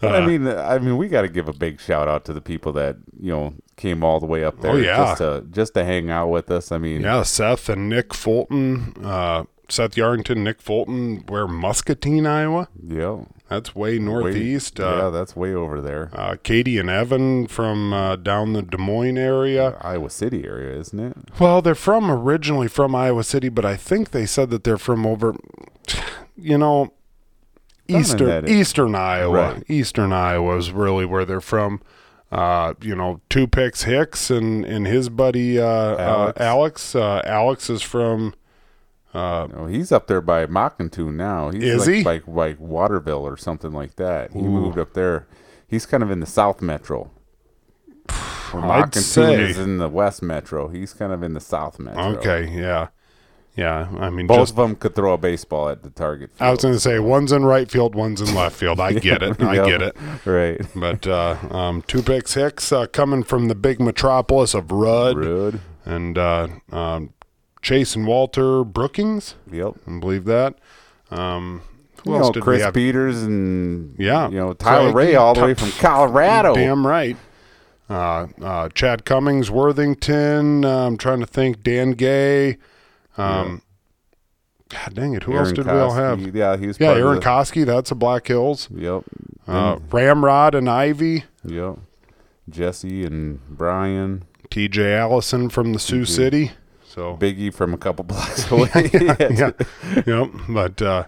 But I mean, I mean, we got to give a big shout out to the people that you know came all the way up there Oh, yeah. just to just to hang out with us. I mean, Yeah, Seth and Nick Fulton, uh, Seth Yarrington, Nick Fulton, where Muscatine, Iowa. yeah, That's way way- northeast. yeah, uh, that's way over there. uh, Katie and Evan from uh, down the Des Moines area. Iowa City area, isn't it? Well, they're from originally from Iowa City, but I think they said that they're from over, you know, eastern eastern Iowa. Right. Eastern Iowa is really where they're from. Uh, you know, two picks Hicks and and his buddy uh, Alex. uh, Alex. Uh, Alex is from. Uh, No, he's up there by Mockington now. He's Is like, he? Like like Waterville or something like that. He Ooh. moved up there. He's kind of in the South Metro. Where I'd Mockington say- is in the West Metro. He's kind of in the South Metro. okay, yeah, yeah. I mean, Both just of them could throw a baseball at the target. Field. I was going to say one's in right field, one's in left field. I get it. I Yep. get it. Right. But uh, um, two picks Hicks uh, coming from the big metropolis of Rudd. Rude. and uh, um, Chase and Walter Brookings. Yep. I believe that. Um, who You else know, did we Chris have? Peters and Yeah. you know Tyler Craig- Ray all the way from Colorado. Damn right. Uh, uh, Chad Cummings, Worthington. Uh, I'm trying to think. Dan Gay. Um, God dang it! Who else did we all have? Yeah, he was. Yeah, Aaron the- Koski. That's a Black Hills. Yep. Uh, Ramrod and Ivy. Yep. Jesse and Brian, T.J. Allison from the Sioux City. So Biggie from a couple blocks away. yeah, yep. But uh,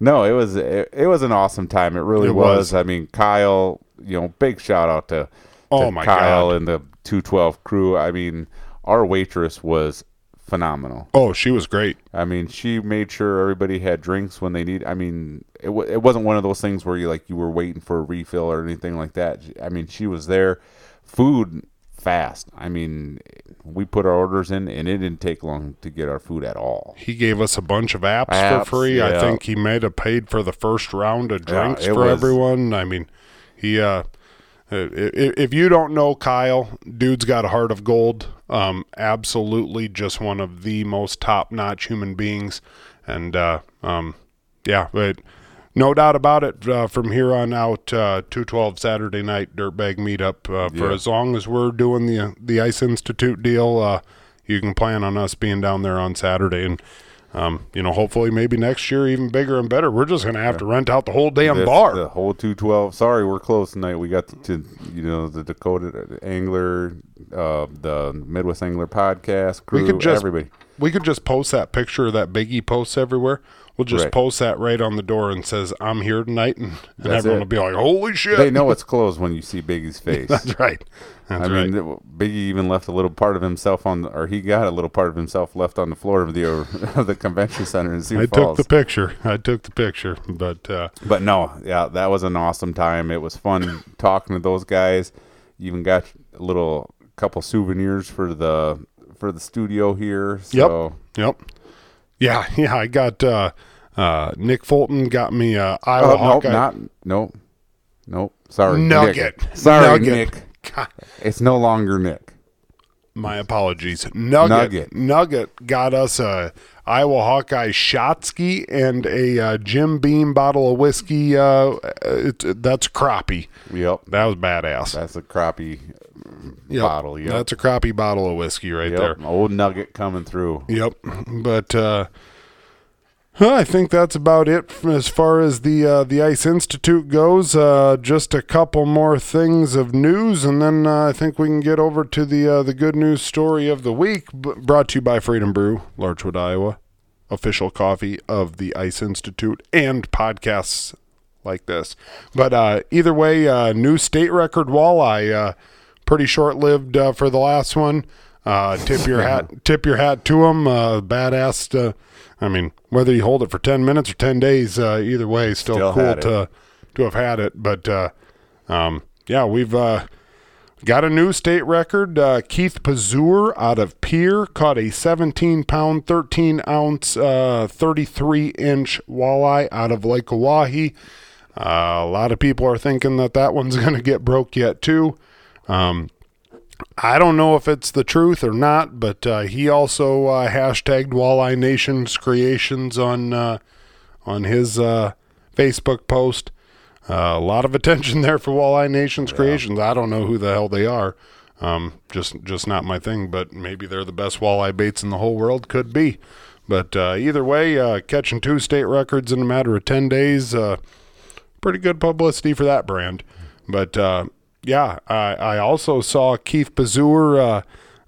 No, it was it, it was an awesome time. It really It was. was. I mean, Kyle, you know, big shout out to, Oh, my Kyle God. and the 212 crew. I mean, our waitress was phenomenal. oh, she was great. I mean, she made sure everybody had drinks when they need. I mean, it w- it wasn't one of those things where you like you were waiting for a refill or anything like that. I mean, she was there. Food fast. I mean, we put our orders in, and it didn't take long to get our food at all. He gave us a bunch of apps, Apps, for free. I think he may have paid for the first round of drinks it for was- everyone. I mean, he. Uh, if you don't know Kyle, dude's got a heart of gold. Um, absolutely, just one of the most top-notch human beings, and uh, um, yeah, but no doubt about it. Uh, from here on out, uh, two twelve Saturday night dirtbag meetup. Uh, for Yeah. as long as we're doing the the Ice Institute deal, uh, you can plan on us being down there on Saturday, and um, you know, hopefully, maybe next year even bigger and better. We're just gonna have to rent out the whole damn This- bar. The whole 212. Sorry, we're closed tonight. We got to, to you know, the Dakota Angler, uh, the Midwest Angler podcast crew, we could just everybody. we could just post that picture of that Biggie posts everywhere. We'll just Right. post that right on the door and says I'm here tonight, and, and everyone it. will be like, "Holy shit!" They know it's closed when you see Biggie's face. That's right. That's I right. mean, Biggie even left a little part of himself on, the, or he got a little part of himself left on the floor of the of the convention center in Sioux I Falls. took the picture. I took the picture, but uh, But no, yeah, that was an awesome time. It was fun talking to those guys. Even got a little couple souvenirs for the for the studio here. So Yep. Yeah, yeah. I got uh, uh, Nick Fulton got me uh, Iowa oh, nope, Hawkeye. not nope, nope. Sorry, Nugget. Nick. Sorry, Nugget. Nick. God, It's no longer Nick. my apologies. Nugget. Nugget. Nugget got us a Iowa Hawkeye shot ski and a uh, Jim Beam bottle of whiskey. Uh, it, that's crappie. Yep, That was badass. that's a crappie Yep. bottle. Yep, That's a crappie bottle of whiskey right yep. there. Old Nugget coming through. Yep. But uh, I think that's about it as far as the uh, the Ice Institute goes. Uh, just a couple more things of news, and then uh, I think we can get over to the uh, the good news story of the week, brought to you by Freedom Brew, Larchwood, Iowa, official coffee of the Ice Institute, and podcasts like this. But uh, either way, uh, new state record walleye. Pretty short lived for the last one. Uh, tip your hat, tip your hat to them. Uh, badass. Uh, I mean, whether you hold it for ten minutes or ten days, uh, either way, still, Still cool to to have had it. But uh, um, yeah, we've uh, got a new state record. Uh, Keith Pazur out of Pierre caught a 17 pound, 13 ounce, uh, 33 inch walleye out of Lake Oahe. Uh, a lot of people are thinking that that one's going to get broke yet too. Um, I don't know if it's the truth or not, but uh, he also uh, hashtagged Walleye Nation's creations on uh, on his uh, Facebook post. Uh, a lot of attention there for Walleye Nation's creations. I don't know who the hell they are. Um, just just not my thing, but maybe they're the best walleye baits in the whole world. Could be. But uh, either way, uh, catching two state records in a matter of 10 days, uh, pretty good publicity for that brand. But uh, yeah, I, I also saw Keith Pazur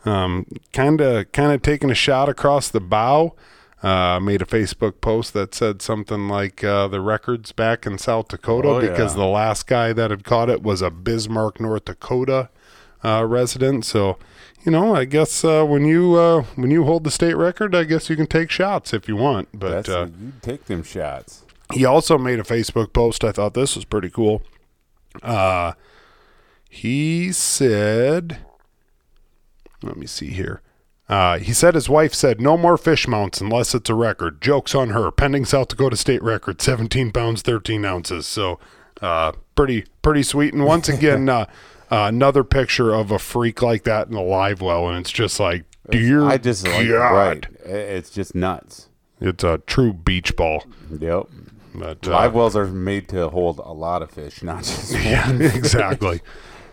uh, um, kind of kind of taking a shot across the bow. Uh, made a Facebook post that said something like uh, the records back in South Dakota Oh, because yeah. the last guy that had caught it was a Bismarck, North Dakota uh, resident. So, you know, I guess uh, when you uh, when you hold the state record, I guess you can take shots if you want. But That's uh, you take them shots. he also made a Facebook post. I thought this was pretty cool. Uh, he said, let me see here. Uh, he said his wife said no more fish mounts unless it's a record. Jokes on her. Pending South Dakota state record, 17 pounds 13 ounces. So, uh, pretty pretty sweet. And once again, uh, uh, another picture of a freak like that in a live well, and it's just like, dear I just like God, right. It's just nuts. it's a true beach ball. Yep. But uh, Live wells are made to hold a lot of fish, not just. Yeah, exactly.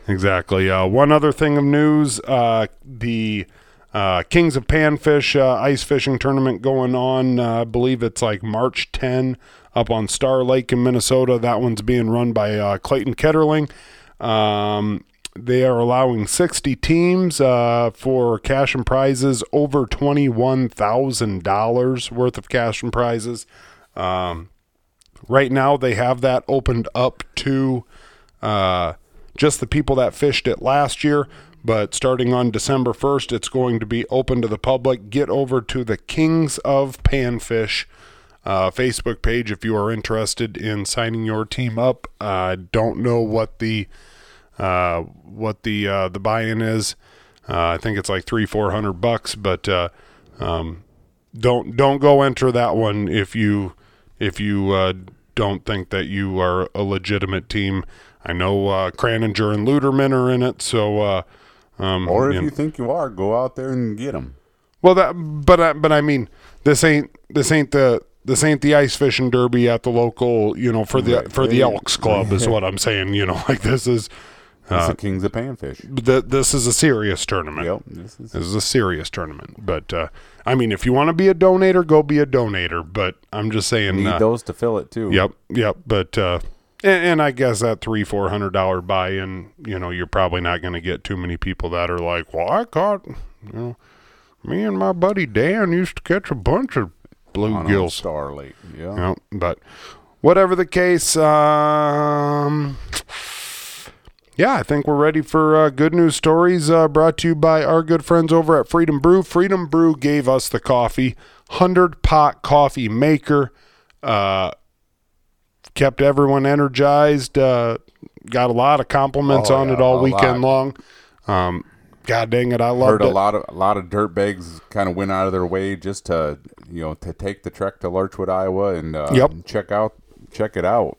exactly. Uh, one other thing of news uh, the Uh, Kings of Panfish uh, ice fishing tournament going on. Uh, I believe it's like March 10 up on Star Lake in Minnesota. That one's being run by uh, Clayton Ketterling. Um, they are allowing 60 teams for cash and prizes over $21,000 worth of cash and prizes. Um, right now, they have that opened up to just the people that fished it last year. But starting on December 1st, it's going to be open to the public. Get over to the Kings of Panfish uh, Facebook page if you are interested in signing your team up. I don't know what the uh, what the uh, the buy-in is. Uh, I think it's like three four hundred bucks, but uh, um, don't don't go enter that one if you if you uh, don't think that you are a legitimate team. I know uh, Craninger and Luderman are in it, so uh, um, Or if you know- think you are, go out there and get them. well, that but I, but I mean, this ain't this ain't the this ain't the ice fishing derby at the local, you know, for the Right. for the Elks Club is what I'm saying. You know, like this is It's the Kings of Panfish. th- this is a serious tournament. Yep. This is This is a serious tournament. But uh, I mean, if you want to be a donator, go be a donator. But I'm just saying. need uh, those to fill it too. Yep, yep. But uh, and, and I guess that three four hundred dollar buy in, you know, you're probably not going to get too many people that are like, well, I caught, you know, me and my buddy Dan used to catch a bunch of On bluegills. Old Star Lake. Yeah. But whatever the case, um, yeah, I think we're ready for uh, good news stories uh, brought to you by our good friends over at Freedom Brew. Freedom Brew gave us the coffee, 100 pot coffee maker, uh, kept everyone energized, uh, got a lot of compliments Oh, on yeah, it all weekend lot. long. Um, God dang it, I loved Heard a it. lot of a lot of dirt bags kind of went out of their way just to you know to take the trek to Larchwood, Iowa, and uh, Yep. check out check it out.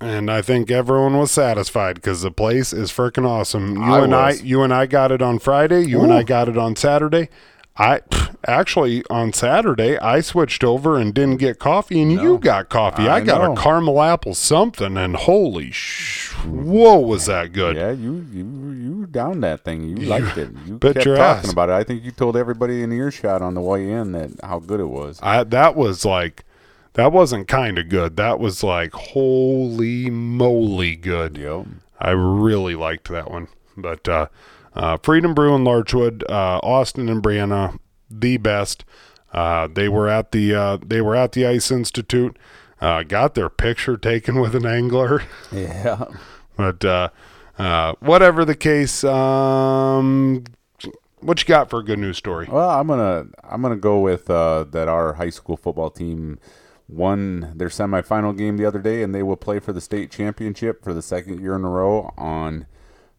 and I think everyone was satisfied because the place is freaking awesome. You I and I, you and I got it on Friday. You and I got it on Saturday. I actually on Saturday I switched over and didn't get coffee, and you got coffee. I, I got know. a caramel apple something, and holy sh! Whoa, was that good? Yeah, you you you downed that thing. You liked it. You bet kept your talking ass. about it. I think you told everybody in earshot on the way in that how good it was. I that was like that wasn't kind of good. That was like holy moly good. Yep. I really liked that one. But uh, uh, Freedom Brew in Larchwood, uh, Austin and Brianna, the best. Uh, they were at the uh, they were at the Ice Institute. Uh, got their picture taken with an angler. Yeah. But uh, uh, whatever the case, um, what you got for a good news story? Well, I'm gonna I'm gonna go with uh, that. Our high school football team won their semifinal game the other day, and they will play for the state championship for the second year in a row on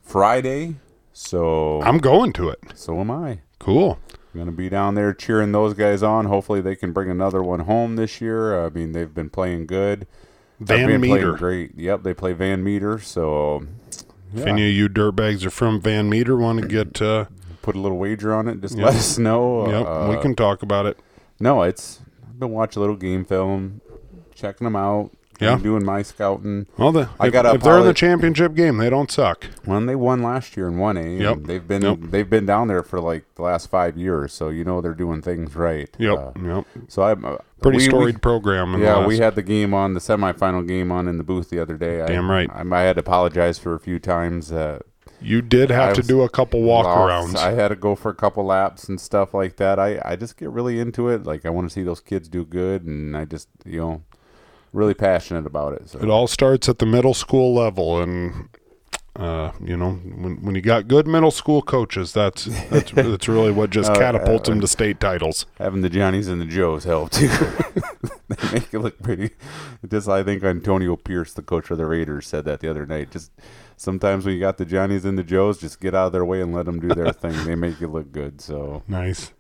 Friday. So I'm going to it. so am I. Cool. I'm gonna be down there cheering those guys on. Hopefully, they can bring another one home this year. I mean, they've been playing good. Van Meter. great. Yep, they play Van Meter. So If any of you dirtbags are from Van Meter, want to get, uh, put a little wager on it. Just Yep. let us know. yep, Uh, we can talk about it. No, it's I've been watching a little game film, checking them out. Yeah. doing my scouting. Well, the, I if, gotta if they're in the championship game, they don't suck. When they won last year in one A, Yep. they've been Yep. they've been down there for like the last five years, so you know they're doing things right. Yep, Uh, yep. so I'm uh, Pretty we- we- storied program. In the Yeah, last- we had the game on the semifinal game on in the booth the other day. I, Damn right. I, I had to apologize for a few times. Uh, You did have I to do a couple walk arounds. I had to go for a couple laps and stuff like that. I, I just get really into it. Like I want to see those kids do good, and I just you know really passionate about it. So It all starts at the middle school level, and uh, you know when when you got good middle school coaches, that's that's that's really what just Uh, catapults uh, them to state titles. having the Johnnies and the Joes help too. they make it look pretty. Just I think Antonio Pierce, the coach of the Raiders, said that the other night. Just sometimes when you got the Johnnies and the Joes, just get out of their way and let them do their thing. They make it look good. So, Nice.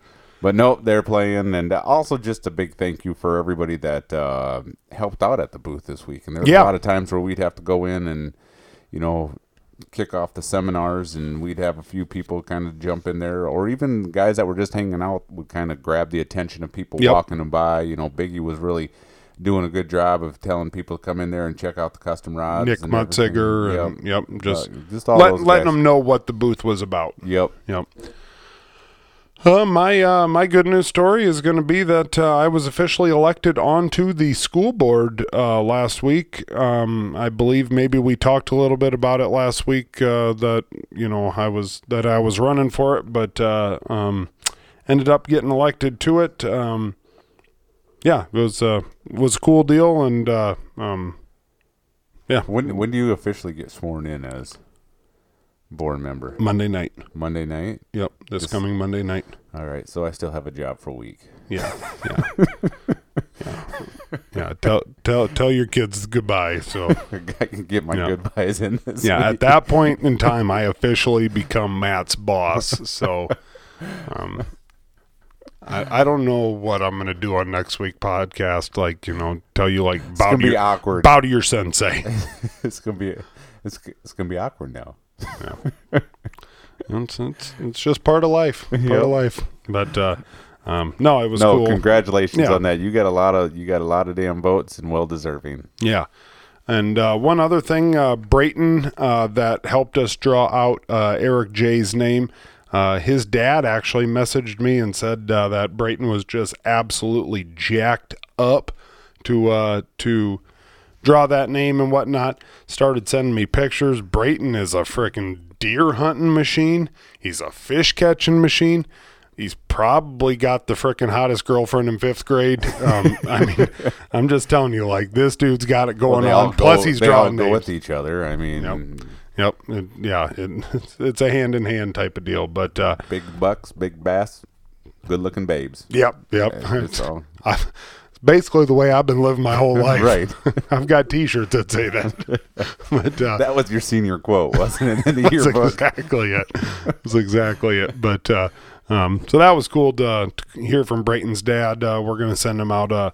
But no, they're playing, and also just a big thank you for everybody that uh, helped out at the booth this week. And there's Yeah. a lot of times where we'd have to go in and you know kick off the seminars and we'd have a few people kind of jump in there or even guys that were just hanging out would kind of grab the attention of people Yep. walking them by you know biggie was really doing a good job of telling people to come in there and check out the custom rods Nick and yep. and yep, just Uh, just all let, those letting guys. them know what the booth was about. yep Yep. Uh, my uh, my good news story is going to be that uh, I was officially elected onto the school board uh, last week. Um, I believe maybe we talked a little bit about it last week. Uh, that you know I was that I was running for it, but uh, um, ended up getting elected to it. Um, yeah, it was was a cool deal, and um, yeah, When when do you officially get sworn in as board member? Monday night. Monday night. Yep, this Just- coming Monday night. All right, so I still have a job for a week. Yeah, yeah, yeah. yeah. Tell tell tell your kids goodbye. So I can get my Yeah. goodbyes in this. yeah, at that point in time, I officially become Matt's boss. So, um, I I don't know what I'm gonna do on next week podcast. Like you know, tell you like bow to be your awkward. bow to your sensei. it's gonna be it's it's gonna be awkward now. it's, it's it's just part of life. Part Yep. of life. But uh, um, no, it was no, cool. congratulations Yeah. on that. You got a lot of you got a lot of damn votes and well deserving. Yeah. And uh, one other thing, uh, Brayton, uh, that helped us draw out uh, Eric J's name. Uh, his dad actually messaged me and said uh, that Brayton was just absolutely jacked up to uh, to draw that name and whatnot. Started sending me pictures. Brayton is a freaking deer hunting machine. He's a fish catching machine. He's probably got the freaking hottest girlfriend in fifth grade. Um, I mean, I'm just telling you, like this dude's got it going all on. Plus, go- he's they all drawing go names. with each other. I mean, Yep. It, yeah. It, it's a hand in hand type of deal. But uh, big bucks, big bass, good looking babes. yep, yep. All- I, basically the way I've been living my whole life. Right. I've got T-shirts that say that. but uh, that was your senior quote, wasn't it? In the That's yearbook. exactly it. That's exactly it. But uh, um, so that was cool to, to hear from Brayton's dad. Uh, we're going to send him out a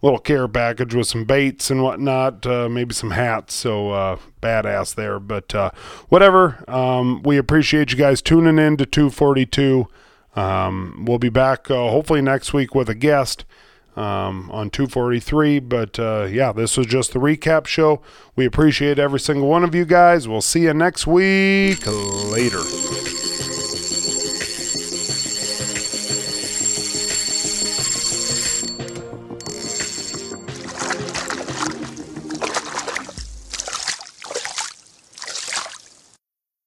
little care package with some baits and whatnot, uh, maybe some hats. So uh, badass there. But uh, whatever. Um, we appreciate you guys tuning in to 242. Um, we'll be back uh, hopefully next week with a guest um, on 243. But uh, yeah, this was just the recap show. We appreciate every single one of you guys. We'll see you next week. Later.